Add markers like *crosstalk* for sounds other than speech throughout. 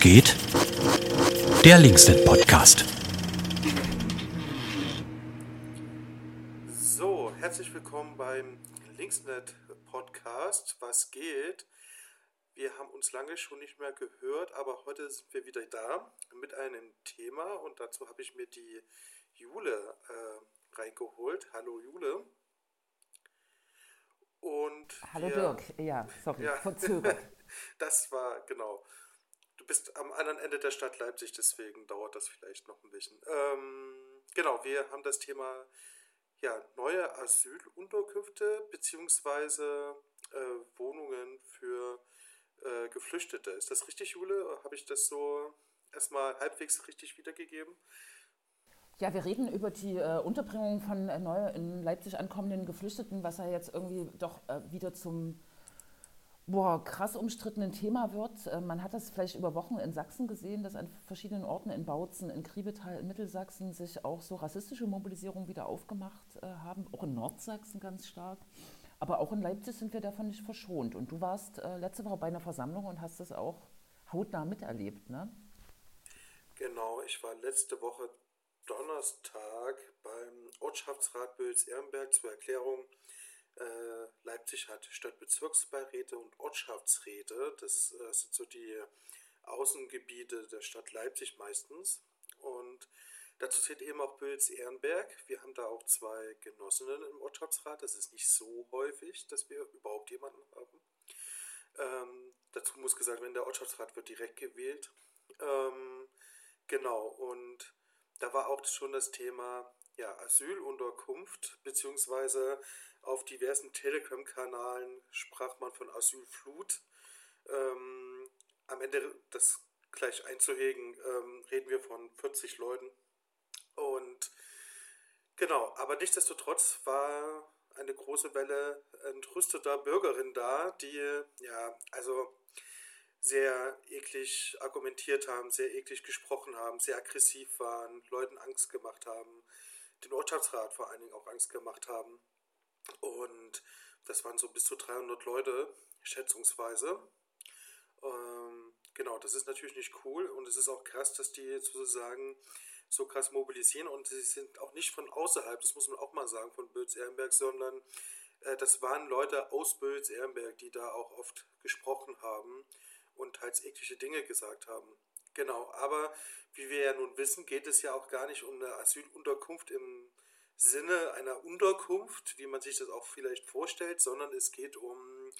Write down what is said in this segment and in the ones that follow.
Geht? Der Linksnet Podcast. So, herzlich willkommen beim Linksnet Podcast. Was geht? Wir haben uns lange schon nicht mehr gehört, aber heute sind wir wieder da mit einem Thema und dazu habe ich mir die Jule äh, reingeholt. Hallo Jule. Und Hallo wir, Dirk, ja, sorry, ja, verzögert. *laughs* das war, genau. Bist am anderen Ende der Stadt Leipzig, deswegen dauert das vielleicht noch ein bisschen. Ähm, genau, wir haben das Thema ja, neue Asylunterkünfte bzw. Äh, Wohnungen für äh, Geflüchtete. Ist das richtig, Jule? Habe ich das so erstmal halbwegs richtig wiedergegeben? Ja, wir reden über die äh, Unterbringung von äh, neu in Leipzig ankommenden Geflüchteten, was ja jetzt irgendwie doch äh, wieder zum boah, krass umstrittenen Thema wird. Äh, man hat das vielleicht über Wochen in Sachsen gesehen, dass an verschiedenen Orten in Bautzen, in Kriebetal, in Mittelsachsen sich auch so rassistische Mobilisierungen wieder aufgemacht äh, haben, auch in Nordsachsen ganz stark. Aber auch in Leipzig sind wir davon nicht verschont. Und du warst äh, letzte Woche bei einer Versammlung und hast das auch hautnah miterlebt, ne? Genau, ich war letzte Woche Donnerstag beim Ortschaftsrat Böls-Ehrenberg zur Erklärung. Äh, Leipzig hat Stadtbezirksbeiräte und Ortschaftsräte. Das äh, sind so die Außengebiete der Stadt Leipzig meistens. Und dazu zählt eben auch Böls-Ehrenberg. Wir haben da auch zwei Genossinnen im Ortschaftsrat. Das ist nicht so häufig, dass wir überhaupt jemanden haben. Ähm, dazu muss gesagt werden, der Ortschaftsrat wird direkt gewählt. Ähm, genau, und da war auch schon das Thema ja, Asylunterkunft, beziehungsweise auf diversen Telegram-Kanalen sprach man von Asylflut. Ähm, am Ende das gleich einzuhegen, ähm, reden wir von 40 Leuten. Und genau, aber nichtsdestotrotz war eine große Welle entrüsteter Bürgerinnen da, die ja, also sehr eklig argumentiert haben, sehr eklig gesprochen haben, sehr aggressiv waren, Leuten Angst gemacht haben, den Ortschaftsrat vor allen Dingen auch Angst gemacht haben. Und das waren so bis zu 300 Leute, schätzungsweise. Ähm, genau, das ist natürlich nicht cool und es ist auch krass, dass die sozusagen so krass mobilisieren und sie sind auch nicht von außerhalb, das muss man auch mal sagen, von Böls-Ehrenberg, sondern äh, das waren Leute aus Böls-Ehrenberg, die da auch oft gesprochen haben und teils eklige Dinge gesagt haben. Genau, aber wie wir ja nun wissen, geht es ja auch gar nicht um eine Asylunterkunft im Sinne einer Unterkunft, wie man sich das auch vielleicht vorstellt, sondern es geht um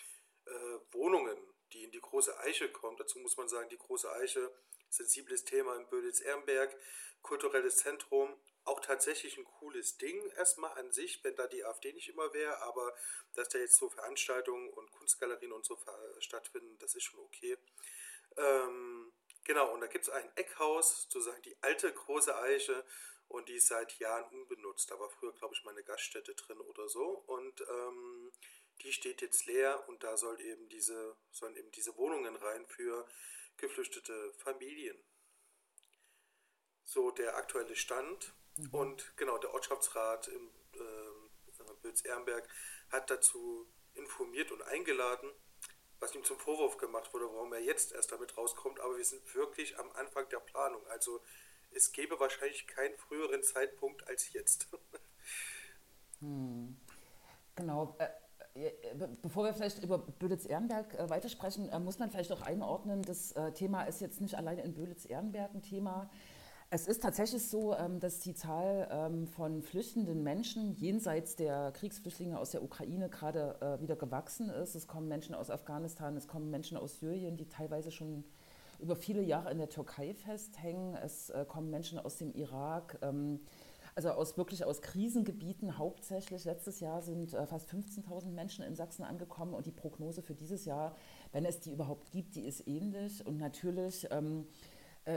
äh, Wohnungen, die in die große Eiche kommen. Dazu muss man sagen, die große Eiche, sensibles Thema in Böditz-Ehrenberg, kulturelles Zentrum, auch tatsächlich ein cooles Ding erstmal an sich, wenn da die AfD nicht immer wäre, aber dass da jetzt so Veranstaltungen und Kunstgalerien und so stattfinden, das ist schon okay. Ähm, genau, und da gibt es ein Eckhaus, sozusagen die alte große Eiche, und die ist seit Jahren unbenutzt. Da war früher, glaube ich, mal eine Gaststätte drin oder so. Und ähm, die steht jetzt leer und da soll eben diese, sollen eben diese Wohnungen rein für geflüchtete Familien. So der aktuelle Stand. Mhm. Und genau, der Ortschaftsrat im äh, Böls-Ehrenberg hat dazu informiert und eingeladen, was ihm zum Vorwurf gemacht wurde, warum er jetzt erst damit rauskommt. Aber wir sind wirklich am Anfang der Planung. Also es gäbe wahrscheinlich keinen früheren Zeitpunkt als jetzt. *laughs* Hm. Genau. Äh, äh, bevor wir vielleicht über Böditz-Ehrenberg äh, weitersprechen, muss man vielleicht auch einordnen, das Thema ist jetzt nicht alleine in Böditz-Ehrenberg ein Thema. Es ist tatsächlich so, ähm, dass die Zahl ähm, von flüchtenden Menschen jenseits der Kriegsflüchtlinge aus der Ukraine gerade äh, wieder gewachsen ist. Es kommen Menschen aus Afghanistan, es kommen Menschen aus Syrien, die teilweise schon über viele Jahre in der Türkei festhängen. Es äh, kommen Menschen aus dem Irak, ähm, also aus wirklich aus Krisengebieten hauptsächlich. Letztes Jahr sind äh, fast 15.000 Menschen in Sachsen angekommen und die Prognose für dieses Jahr, wenn es die überhaupt gibt, die ist ähnlich. Und natürlich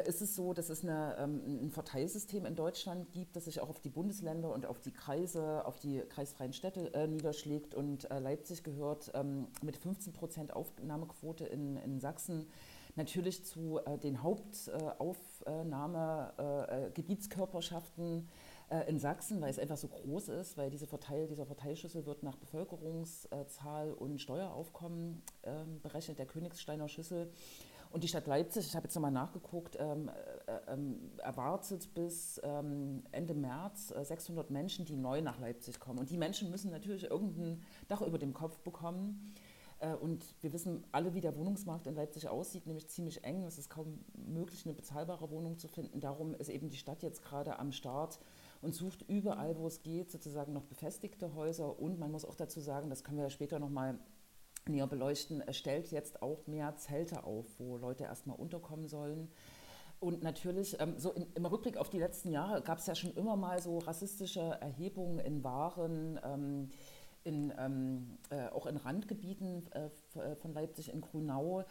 ist es so, dass es eine, ähm, ein Verteilsystem in Deutschland gibt, das sich auch auf die Bundesländer und auf die Kreise, auf die kreisfreien Städte äh, niederschlägt. Und äh, Leipzig gehört ähm, mit 15 Prozent Aufnahmequote in, in Sachsen natürlich zu äh, den Hauptaufnahmegebietskörperschaften äh, äh, in Sachsen, weil es einfach so groß ist, weil diese Verteil, dieser Verteilschlüssel wird nach Bevölkerungszahl und Steueraufkommen ähm, berechnet, der Königssteiner Schlüssel. Und die Stadt Leipzig, ich habe jetzt nochmal nachgeguckt, ähm, äh, ähm, erwartet bis ähm, Ende März äh, 600 Menschen, die neu nach Leipzig kommen. Und die Menschen müssen natürlich irgendein Dach über dem Kopf bekommen. Äh, und wir wissen alle, wie der Wohnungsmarkt in Leipzig aussieht, nämlich ziemlich eng. Es ist kaum möglich, eine bezahlbare Wohnung zu finden. Darum ist eben die Stadt jetzt gerade am Start und sucht überall, wo es geht, sozusagen noch befestigte Häuser. Und man muss auch dazu sagen, das können wir ja später nochmal näher beleuchten, stellt jetzt auch mehr Zelte auf, wo Leute erstmal unterkommen sollen. Und natürlich, ähm, so im Rückblick auf die letzten Jahre gab es ja schon immer mal so rassistische Erhebungen in Waren, ähm, in, ähm, äh, auch in Randgebieten äh, äh von Leipzig, in Grünau.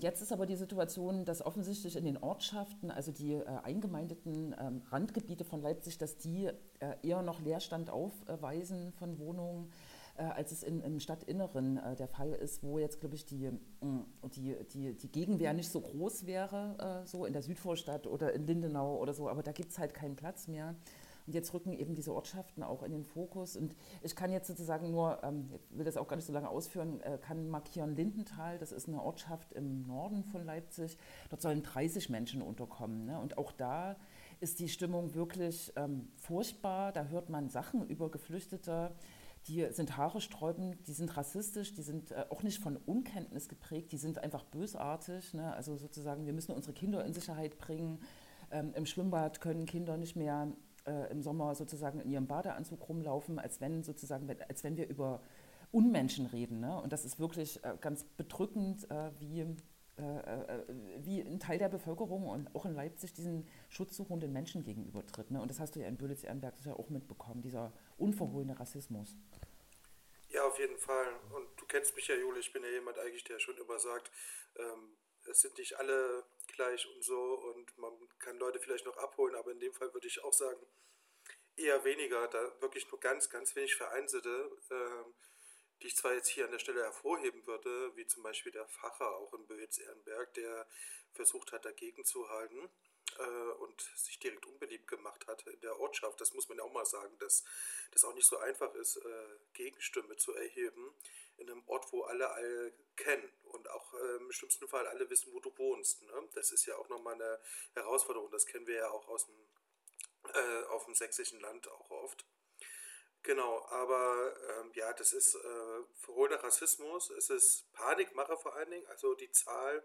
Jetzt ist aber die Situation, dass offensichtlich in den Ortschaften, also die äh, eingemeindeten Randgebiete von Leipzig, dass die äh, eher noch Leerstand aufweisen von Wohnungen äh, als es in, im Stadtinneren äh, der Fall ist, wo jetzt, glaube ich, die, mm, die, die, die Gegenwehr nicht so groß wäre, äh, so in der Südvorstadt oder in Lindenau oder so, aber da gibt es halt keinen Platz mehr. Und jetzt rücken eben diese Ortschaften auch in den Fokus. Und ich kann jetzt sozusagen nur, ähm, will das auch gar nicht so lange ausführen, äh, kann markieren Lindenthal, das ist eine Ortschaft im Norden von Leipzig. Dort sollen 30 Menschen unterkommen. Ne? Und auch da ist die Stimmung wirklich ähm, furchtbar. Da hört man Sachen über Geflüchtete die sind haaresträubend, die sind rassistisch, die sind äh, auch nicht von Unkenntnis geprägt, die sind einfach bösartig. Ne? Also sozusagen, wir müssen unsere Kinder in Sicherheit bringen. Ähm, Im Schwimmbad können Kinder nicht mehr äh, im Sommer sozusagen in ihrem Badeanzug rumlaufen, als wenn sozusagen, als wenn wir über Unmenschen reden. Ne? Und das ist wirklich äh, ganz bedrückend, äh, wie wie ein Teil der Bevölkerung und auch in Leipzig diesen schutzsuchenden Menschen gegenübertritt. Ne? Und das hast du ja in Böditz-Ehrenberg ja auch mitbekommen, dieser unverhohlene Rassismus. Ja, auf jeden Fall. Und du kennst mich ja, Jule, ich bin ja jemand eigentlich, der schon immer sagt, ähm, es sind nicht alle gleich und so und man kann Leute vielleicht noch abholen, aber in dem Fall würde ich auch sagen, eher weniger, da wirklich nur ganz, ganz wenig vereinzelte. Ähm, die ich zwar jetzt hier an der Stelle hervorheben würde, wie zum Beispiel der Facher auch in Böitz-Ehrenberg, der versucht hat, dagegen zu halten äh, und sich direkt unbeliebt gemacht hat in der Ortschaft. Das muss man ja auch mal sagen, dass das auch nicht so einfach ist, äh, Gegenstimme zu erheben in einem Ort, wo alle alle kennen und auch äh, im schlimmsten Fall alle wissen, wo du wohnst. Ne? Das ist ja auch nochmal eine Herausforderung. Das kennen wir ja auch aus dem, äh, auf dem sächsischen Land auch oft. Genau, aber ähm, ja, das ist äh, verhohlener Rassismus, es ist Panikmache vor allen Dingen, also die Zahl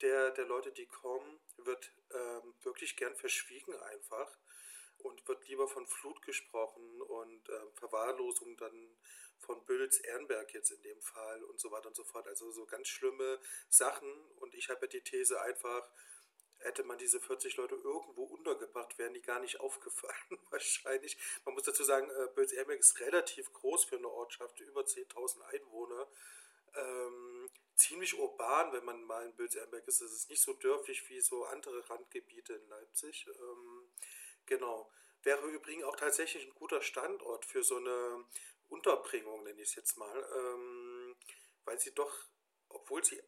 der, der Leute, die kommen, wird ähm, wirklich gern verschwiegen einfach und wird lieber von Flut gesprochen und äh, Verwahrlosung dann von Bülz Ehrenberg jetzt in dem Fall und so weiter und so fort. Also so ganz schlimme Sachen und ich habe ja die These einfach, hätte man diese 40 Leute irgendwo untergebracht, wären die gar nicht *laughs* aufgefallen wahrscheinlich. Man muss dazu sagen, äh, Bölz-Ermeck ist relativ groß für eine Ortschaft, über 10.000 Einwohner. Ähm, ziemlich urban, wenn man mal in Bölz-Ermeck ist. Es ist nicht so dörflich wie so andere Randgebiete in Leipzig. Ähm, genau. Wäre übrigens auch tatsächlich ein guter Standort für so eine Unterbringung, nenne ich es jetzt mal, ähm, weil sie doch, obwohl sie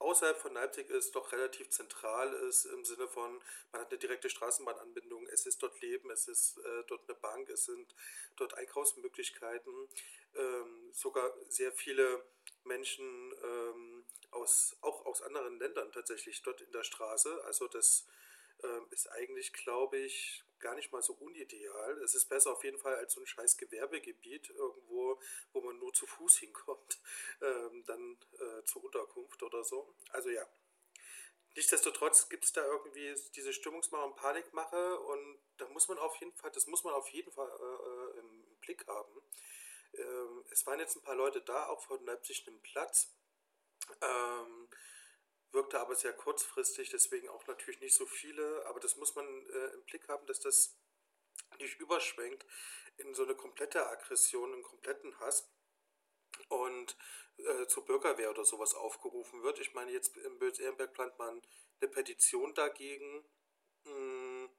außerhalb von Leipzig ist, doch relativ zentral ist im Sinne von, man hat eine direkte Straßenbahnanbindung, es ist dort Leben, es ist äh, dort eine Bank, es sind dort Einkaufsmöglichkeiten, ähm, sogar sehr viele Menschen ähm, aus, auch aus anderen Ländern tatsächlich dort in der Straße. Also das ähm, ist eigentlich, glaube ich, gar nicht mal so unideal. Es ist besser auf jeden Fall als so ein scheiß Gewerbegebiet irgendwo, wo man nur zu Fuß hinkommt, *laughs* ähm, dann äh, zur Unterkunft oder so. Also ja. Nichtsdestotrotz gibt es da irgendwie diese Stimmungsmache und Panikmache und da muss man auf jeden Fall, das muss man auf jeden Fall äh, äh im Blick haben. Ähm, es waren jetzt ein paar Leute da, auch von Leipzig einem Platz. Ähm, wirkte aber sehr kurzfristig, deswegen auch natürlich nicht so viele, aber das muss man äh, im Blick haben, dass das nicht überschwenkt in so eine komplette Aggression, einen kompletten Hass und äh, zur Bürgerwehr oder sowas aufgerufen wird. Ich meine, jetzt im Bös-Ehrenberg plant man eine Petition dagegen. Hm,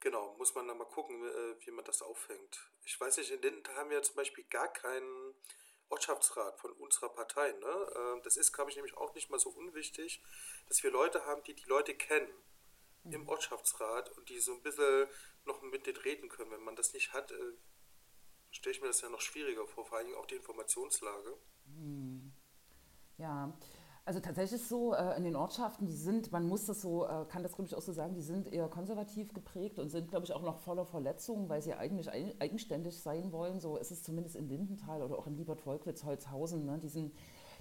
genau, muss man dann mal gucken, äh, wie man das auffängt. Ich weiß nicht, in Linden haben wir zum Beispiel gar keinen Ortschaftsrat von unserer Partei. Ne? Ähm, das ist, glaube ich, nämlich auch nicht mal so unwichtig, dass wir Leute haben, die die Leute kennen mhm. im Ortschaftsrat und die so ein bisschen noch mit denen reden können. Wenn man das nicht hat, äh, stelle ich mir das ja noch schwieriger vor, vor allem auch die Informationslage. Mhm. Ja, Also tatsächlich so, äh, in den Ortschaften, die sind, man muss das so, äh, kann das glaube ich auch so sagen, die sind eher konservativ geprägt und sind glaube ich auch noch voller Verletzungen, weil sie eigentlich eigenständig sein wollen. So ist es zumindest in Lindenthal oder auch in Liebert-Volkwitz, Holzhausen, ne, diesen,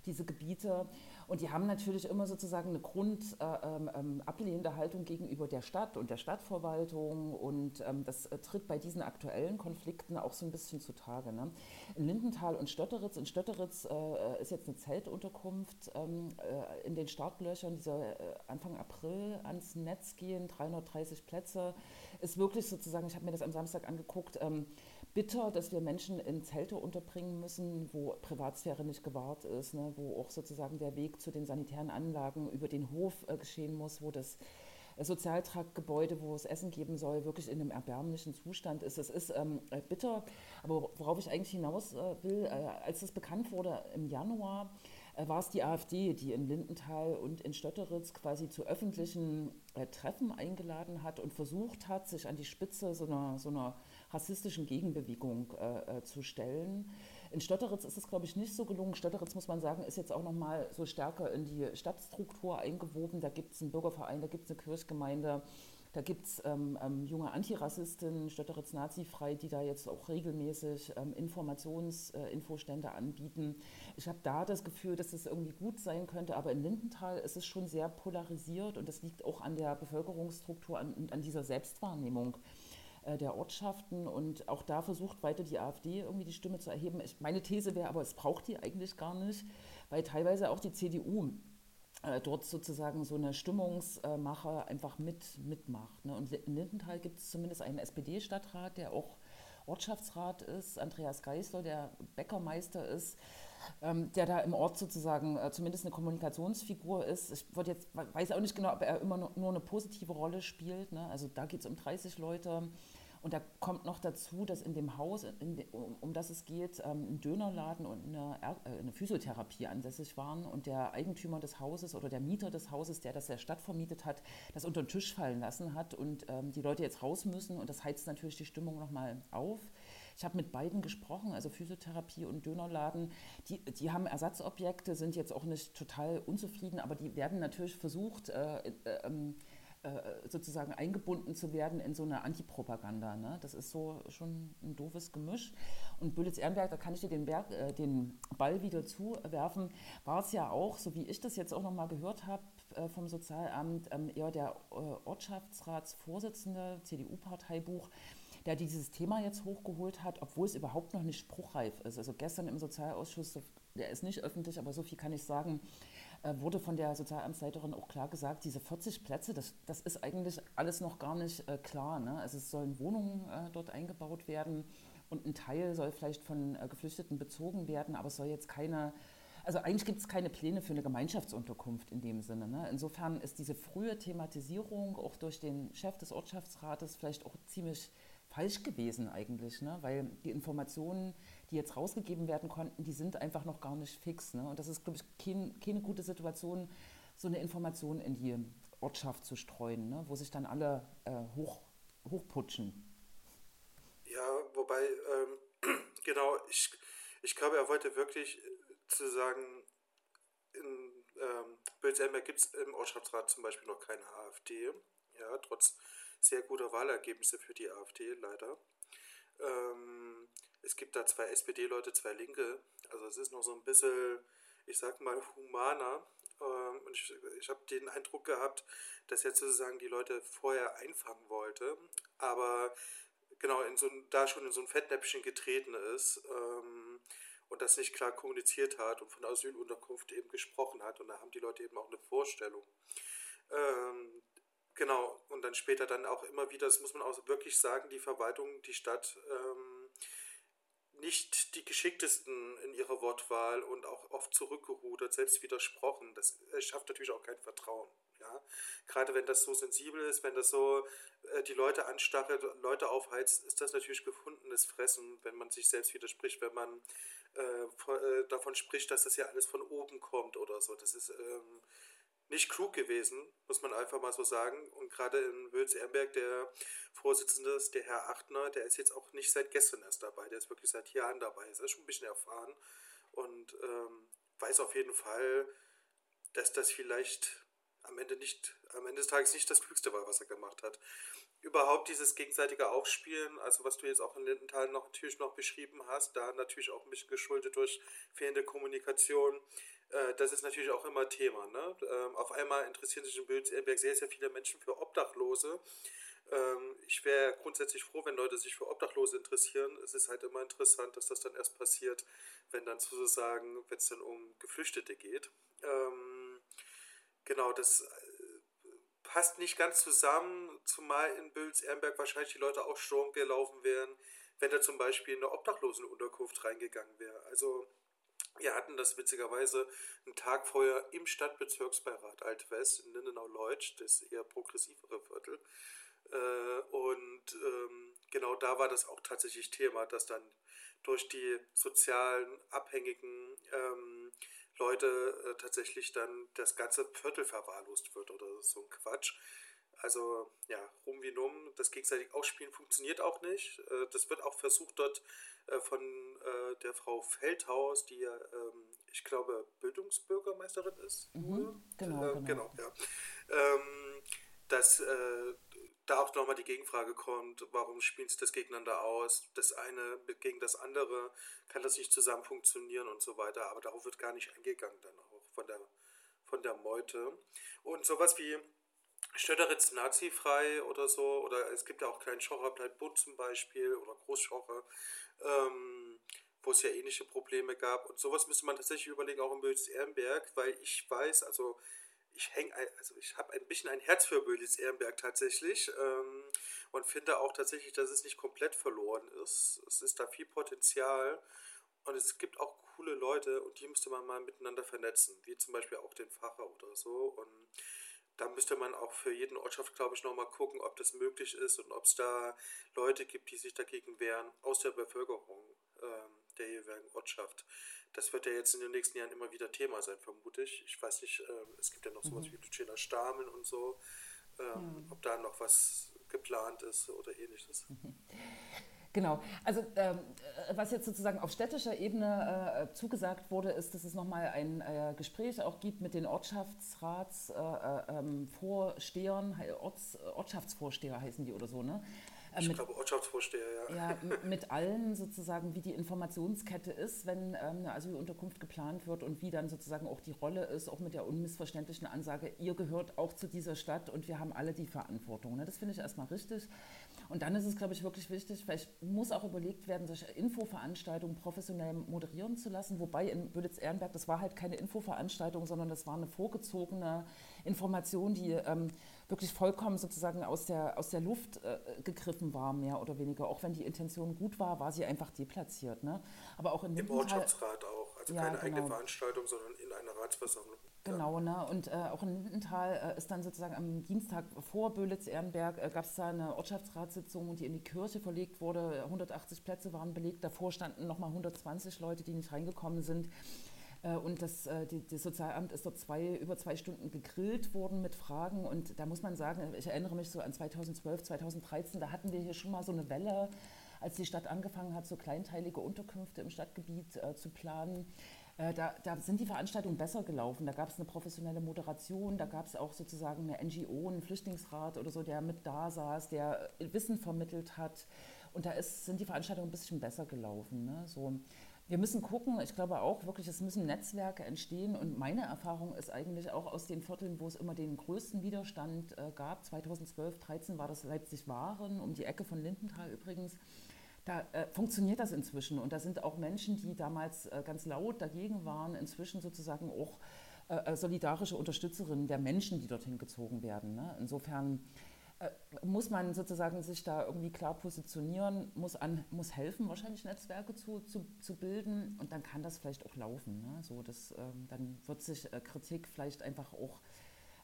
diese Gebiete. Und die haben natürlich immer sozusagen eine grundablehnende äh, ähm, ähm Haltung gegenüber der Stadt und der Stadtverwaltung. Und ähm, das äh, tritt bei diesen aktuellen Konflikten auch so ein bisschen zutage. Ne? In Lindenthal und Stötteritz, in Stötteritz äh, ist jetzt eine Zeltunterkunft ähm, äh, in den Startlöchern, dieser äh, Anfang April ans Netz gehen, 330 Plätze. Ist wirklich sozusagen, ich habe mir das am Samstag angeguckt, ähm, bitter, dass wir Menschen in Zelte unterbringen müssen, wo Privatsphäre nicht gewahrt ist, ne, wo auch sozusagen der Weg zu den sanitären Anlagen über den Hof äh, geschehen muss, wo das äh, Sozialtraktgebäude, wo es Essen geben soll, wirklich in einem erbärmlichen Zustand ist. Es ist ähm, äh, bitter, aber worauf ich eigentlich hinaus äh, will, äh, als es bekannt wurde im Januar, äh, war es die AfD, die in Lindenthal und in Stötteritz quasi zu öffentlichen Treffen eingeladen hat und versucht hat, sich an die Spitze so einer, so einer rassistischen Gegenbewegung äh, äh, zu stellen. In Stötteritz ist es, glaube ich, nicht so gelungen. Stötteritz, muss man sagen, ist jetzt auch noch mal so stärker in die Stadtstruktur eingewoben. Da gibt es einen Bürgerverein, da gibt es eine Kirchgemeinde, da gibt es ähm, ähm, junge Antirassistinnen, Stötteritz Nazifrei, die da jetzt auch regelmäßig ähm, Informationsinfostände äh, anbieten. Ich habe da das Gefühl, dass es irgendwie gut sein könnte, aber in Lindenthal ist es schon sehr polarisiert und das liegt auch an der Bevölkerungsstruktur und an dieser Selbstwahrnehmung der Ortschaften. Und auch da versucht weiter die AfD irgendwie die Stimme zu erheben. Ich, meine These wäre aber, es braucht die eigentlich gar nicht, weil teilweise auch die CDU äh, dort sozusagen so eine Stimmungsmache einfach mit, mitmacht. Ne? Und in Lindenthal gibt es zumindest einen SPD-Stadtrat, der auch Ortschaftsrat ist, Andreas Geisler, der Bäckermeister ist, ähm, der da im Ort sozusagen äh, zumindest eine Kommunikationsfigur ist. Ich jetzt, weiß auch nicht genau, ob er immer nur, nur eine positive Rolle spielt. Ne? Also da geht es um 30 Leute. Und da kommt noch dazu, dass in dem Haus, in de, um, um, das es geht, ähm, ein Dönerladen und eine, äh, eine, Physiotherapie ansässig waren und der Eigentümer des Hauses oder der Mieter des Hauses, der das der Stadt vermietet hat, das unter den Tisch fallen lassen hat und ähm, die Leute jetzt raus müssen und das heizt natürlich die Stimmung nochmal auf. Ich habe mit beiden gesprochen, also Physiotherapie und Dönerladen. Die, die haben Ersatzobjekte, sind jetzt auch nicht total unzufrieden, aber die werden natürlich versucht, äh, äh, ähm, äh, sozusagen eingebunden zu werden in so eine Antipropaganda. Ne? Das ist so schon ein doofes Gemisch. Und Bülitz-Ehrenberg, da kann ich dir den, Berg, äh, den Ball wieder zuwerfen, war es ja auch, so wie ich das jetzt auch nochmal gehört habe äh, vom Sozialamt, ähm, eher der äh, Ortschaftsratsvorsitzende, CDU-Parteibuch, der dieses Thema jetzt hochgeholt hat, obwohl es überhaupt noch nicht spruchreif ist. Also gestern im Sozialausschuss, der ist nicht öffentlich, aber so viel kann ich sagen, äh, wurde von der Sozialamtsleiterin auch klar gesagt, diese 40 Plätze, das, das ist eigentlich alles noch gar nicht äh, klar. Ne? Also es sollen Wohnungen äh, dort eingebaut werden und ein Teil soll vielleicht von äh, Geflüchteten bezogen werden, aber es soll jetzt keine also eigentlich gibt es keine Pläne für eine Gemeinschaftsunterkunft in dem Sinne. Ne? Insofern ist diese frühe Thematisierung auch durch den Chef des Ortschaftsrates vielleicht auch ziemlich falsch gewesen eigentlich, ne? weil die Informationen, die jetzt rausgegeben werden konnten, die sind einfach noch gar nicht fix. Ne? Und das ist, glaube ich, kein, keine gute Situation, so eine Information in die Ortschaft zu streuen, ne? wo sich dann alle äh, hoch, hochputschen. Ja, wobei, ähm, *clears throat* genau, ich, ich glaube, er wollte wirklich zu sagen, in ähm, Bölzelberg gibt es im Ortschaftsrat zum Beispiel noch keine AfD, ja, trotz sehr guter Wahlergebnisse für die AfD, leider. Ähm, es gibt da zwei SPD-Leute, zwei Linke. Also es ist noch so ein bisschen, ich sag mal, humaner. Ähm, und ich, ich habe den Eindruck gehabt, dass er sozusagen die Leute vorher einfangen wollte, aber genau in so, da schon in so ein Fettnäpfchen getreten ist ähm, und das nicht klar kommuniziert hat und von Asylunterkunft eben gesprochen hat. Und da haben die Leute eben auch eine Vorstellung. Ähm, Genau, und dann später dann auch immer wieder, das muss man auch wirklich sagen, die Verwaltung, die Stadt, ähm, nicht die geschicktesten in ihrer Wortwahl und auch oft zurückgerudert, selbst widersprochen. Das schafft natürlich auch kein Vertrauen. Ja? Gerade wenn das so sensibel ist, wenn das so äh, die Leute anstachelt, Leute aufheizt, ist das natürlich gefundenes Fressen, wenn man sich selbst widerspricht, wenn man äh, äh davon spricht, dass das ja alles von oben kommt oder so. Das ist ähm, nicht klug gewesen, muss man einfach mal so sagen. Und gerade in Wülz-Erberg, der Vorsitzende ist, der Herr Achtner, der ist jetzt auch nicht seit gestern erst dabei, der ist wirklich seit Jahren dabei, ist schon ein bisschen erfahren und ähm, weiß auf jeden Fall, dass das vielleicht am Ende nicht, am Ende des Tages nicht das Klügste war, was er gemacht hat. Überhaupt dieses gegenseitige Aufspielen, also was du jetzt auch in Lindenthal noch natürlich noch beschrieben hast, da natürlich auch ein bisschen geschuldet durch fehlende Kommunikation, äh, das ist natürlich auch immer Thema. Ne? Ähm, auf einmal interessieren sich in Bülzerberg sehr, sehr viele Menschen für Obdachlose. Ähm, ich wäre grundsätzlich froh, wenn Leute sich für Obdachlose interessieren. Es ist halt immer interessant, dass das dann erst passiert, wenn dann sozusagen, wenn es dann um Geflüchtete geht. Ähm, genau, das äh, passt nicht ganz zusammen, zumal in Bülz-Ehrenberg wahrscheinlich die Leute auch Sturm gelaufen wären, wenn da zum Beispiel in eine Obdachlosenunterkunft reingegangen wäre. Also wir hatten das witzigerweise einen Tag vorher im Stadtbezirksbeirat Alt-West in Lindenau-Leutsch, das eher progressivere Viertel. Äh, und ähm, genau da war das auch tatsächlich Thema, dass dann durch die sozialen abhängigen ähm, Leute äh, tatsächlich dann das ganze Viertel verwahrlost wird oder so ein Quatsch. Also ja, rum wie numm, das gegenseitig Ausspielen funktioniert auch nicht. Äh, das wird auch versucht dort äh, von äh, der Frau Feldhaus, die ja, ähm, ich glaube, Bildungsbürgermeisterin ist. Mhm, genau, äh, genau. genau. ja. Ähm, dass äh, da auch nochmal die Gegenfrage kommt, warum spielen sie das gegeneinander aus? Das eine gegen das andere, kann das nicht zusammen funktionieren und so weiter. Aber darauf wird gar nicht eingegangen dann auch von der, von der Meute. Und sowas wie Stötteritz nazifrei oder so, oder es gibt ja auch kleinen Schocher bleibt bunt zum Beispiel oder Großschocher, ähm, wo es ja ähnliche Probleme gab. Und sowas müsste man tatsächlich überlegen, auch in Böhls-Ehrenberg, weil ich weiß, also ich hänge, also ich habe ein bisschen ein Herz für Böhlis Ehrenberg tatsächlich ähm, und finde auch tatsächlich, dass es nicht komplett verloren ist. Es ist da viel Potenzial und es gibt auch coole Leute und die müsste man mal miteinander vernetzen, wie zum Beispiel auch den Pfarrer oder so. Und da müsste man auch für jeden Ortschaft, glaube ich, nochmal gucken, ob das möglich ist und ob es da Leute gibt, die sich dagegen wehren, aus der Bevölkerung ähm, der jeweiligen Ortschaft. Das wird ja jetzt in den nächsten Jahren immer wieder Thema sein, vermute ich. Ich weiß nicht, äh, es gibt ja noch sowas mhm. wie Lucina Stamen und so, ähm, ja. ob da noch was geplant ist oder ähnliches. Mhm. *laughs* Genau. Also ähm, äh, was jetzt sozusagen auf städtischer Ebene äh, zugesagt wurde, ist, dass es nochmal ein äh, Gespräch auch gibt mit den Ortschaftsratsvorstehern, äh, äh Orts, Ortschaftsvorsteher heißen die oder so, ne? Äh, ich mit, glaube Ortschaftsvorsteher, ja. Ja, mit allen sozusagen, wie die Informationskette ist, wenn ähm, eine Asylunterkunft geplant wird und wie dann sozusagen auch die Rolle ist, auch mit der unmissverständlichen Ansage, ihr gehört auch zu dieser Stadt und wir haben alle die Verantwortung. Ne? Das finde ich erstmal richtig. Und dann ist es, glaube ich, wirklich wichtig, vielleicht muss auch überlegt werden, solche Infoveranstaltungen professionell moderieren zu lassen. Wobei in Böditz-Ehrenberg, das war halt keine Infoveranstaltung, sondern das war eine vorgezogene Information, die ähm, wirklich vollkommen sozusagen aus der, aus der Luft äh, gegriffen war, mehr oder weniger. Auch wenn die Intention gut war, war sie einfach deplatziert. Ne? Aber auch in Im Ortschaftsrat auch. Also ja, keine genau. eigene Veranstaltung, sondern in einer Ratsversammlung. Genau, ne? und äh, auch in Lindenthal äh, ist dann sozusagen am Dienstag vor Böhlitz-Ehrenberg äh, gab es da eine Ortschaftsratssitzung, die in die Kirche verlegt wurde. 180 Plätze waren belegt, davor standen nochmal 120 Leute, die nicht reingekommen sind. Äh, und das, äh, die, das Sozialamt ist dort zwei, über zwei Stunden gegrillt worden mit Fragen. Und da muss man sagen, ich erinnere mich so an 2012, 2013, da hatten wir hier schon mal so eine Welle, als die Stadt angefangen hat, so kleinteilige Unterkünfte im Stadtgebiet äh, zu planen. Äh, da, da, sind die Veranstaltungen besser gelaufen. Da gab es eine professionelle Moderation, da gab es auch sozusagen eine NGO, einen Flüchtlingsrat oder so, der mit da saß, der Wissen vermittelt hat. Und da ist, sind die Veranstaltungen ein bisschen besser gelaufen. Ne? So, wir müssen gucken, ich glaube auch wirklich, es müssen Netzwerke entstehen. Und meine Erfahrung ist eigentlich auch aus den Vierteln, wo es immer den größten Widerstand äh, gab. 2012, 2013 war das Leipzig-Waren, um die Ecke von Lindenthal übrigens da äh, funktioniert das inzwischen. Und da sind auch Menschen, die damals äh, ganz laut dagegen waren, inzwischen sozusagen auch äh, äh solidarische Unterstützerinnen der Menschen, die dorthin gezogen werden. Ne? Insofern äh, muss man sozusagen sich da irgendwie klar positionieren, muss, an, muss helfen, wahrscheinlich Netzwerke zu, zu, zu bilden und dann kann das vielleicht auch laufen. Ne? So, das, ähm, dann wird sich äh, Kritik vielleicht einfach auch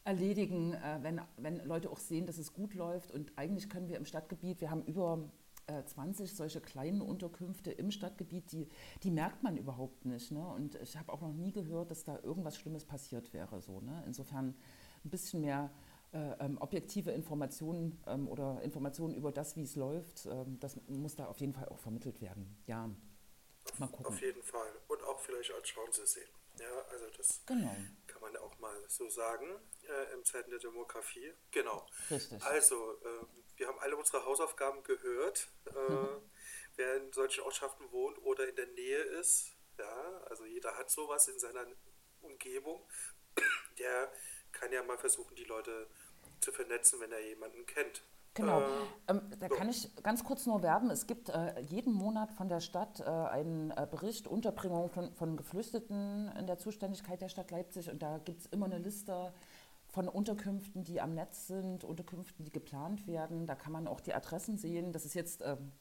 erledigen, wenn, wenn Leute auch sehen, dass es gut läuft. Und eigentlich können wir im Stadtgebiet, wir haben über 20 äh, solche kleinen Unterkünfte im Stadtgebiet, die, die merkt man überhaupt nicht. Ne? Und ich habe auch noch nie gehört, dass da irgendwas Schlimmes passiert wäre. So, ne? Insofern ein bisschen mehr äh, ähm, objektive Informationen ähm, oder Informationen über das, wie es läuft, ähm, das muss da auf jeden Fall auch vermittelt werden. Ja, mal gucken. Auf jeden Fall. Und auch vielleicht als Chance sehen. Ja, also das genau. kann man ja auch mal so sagen, äh, im Zeiten der Demografie. Genau. Richtig. Also, äh, wir haben alle unsere Hausaufgaben gehört. Äh, Mhm. wer in solchen Ortschaften wohnt oder in der Nähe ist, ja, also jeder hat sowas in seiner Umgebung, der kann ja mal versuchen, die Leute zu vernetzen, wenn er jemanden kennt. Genau. Äh, Ähm, da kann ich ganz kurz nur werben. Es gibt äh, jeden Monat von der Stadt äh, einen äh, Bericht Unterbringung von, von Geflüchteten in der Zuständigkeit der Stadt Leipzig. Und da gibt es immer eine Liste von Unterkünften, die am Netz sind, Unterkünften, die geplant werden. Da kann man auch die Adressen sehen. Das ist jetzt ähm,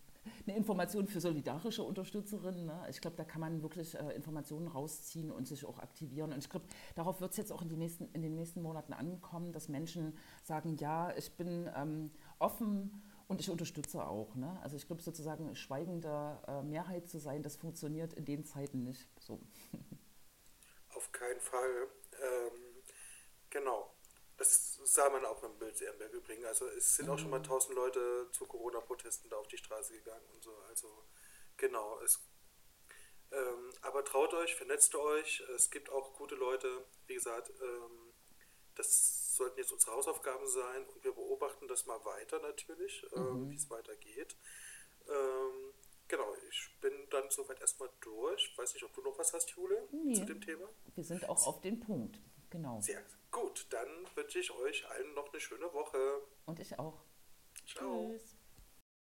eine Information für solidarische Unterstützerinnen. Ne? Ich glaube, da kann man wirklich äh, Informationen rausziehen und sich auch aktivieren. Und ich glaube, darauf wird es jetzt auch in, nächsten, in den nächsten Monaten ankommen, dass Menschen sagen, ja, ich bin ähm, offen und ich unterstütze auch. Ne? Also ich glaube, sozusagen schweigende äh, Mehrheit zu sein, das funktioniert in den Zeiten nicht. So. Auf keinen Fall. Ähm, genau. Das sah man auch im Bild Ehrenberg übrigens. Also es sind auch schon mal tausend Leute zu Corona-Protesten da auf die Straße gegangen und so. Also genau. Es, ähm, aber traut euch, vernetzt euch. Es gibt auch gute Leute. Wie gesagt, ähm, das sollten jetzt unsere Hausaufgaben sein und wir beobachten das mal weiter natürlich, ähm, wie es weitergeht. Ähm, genau, ich bin dann soweit erstmal durch. Weiß nicht, ob du noch was hast, Jule, Nee. zu dem Thema? Wir sind auch auf den Punkt. Genau. Sehr gut, dann wünsche ich euch allen noch eine schöne Woche. Und ich auch. Ciao. Tschüss.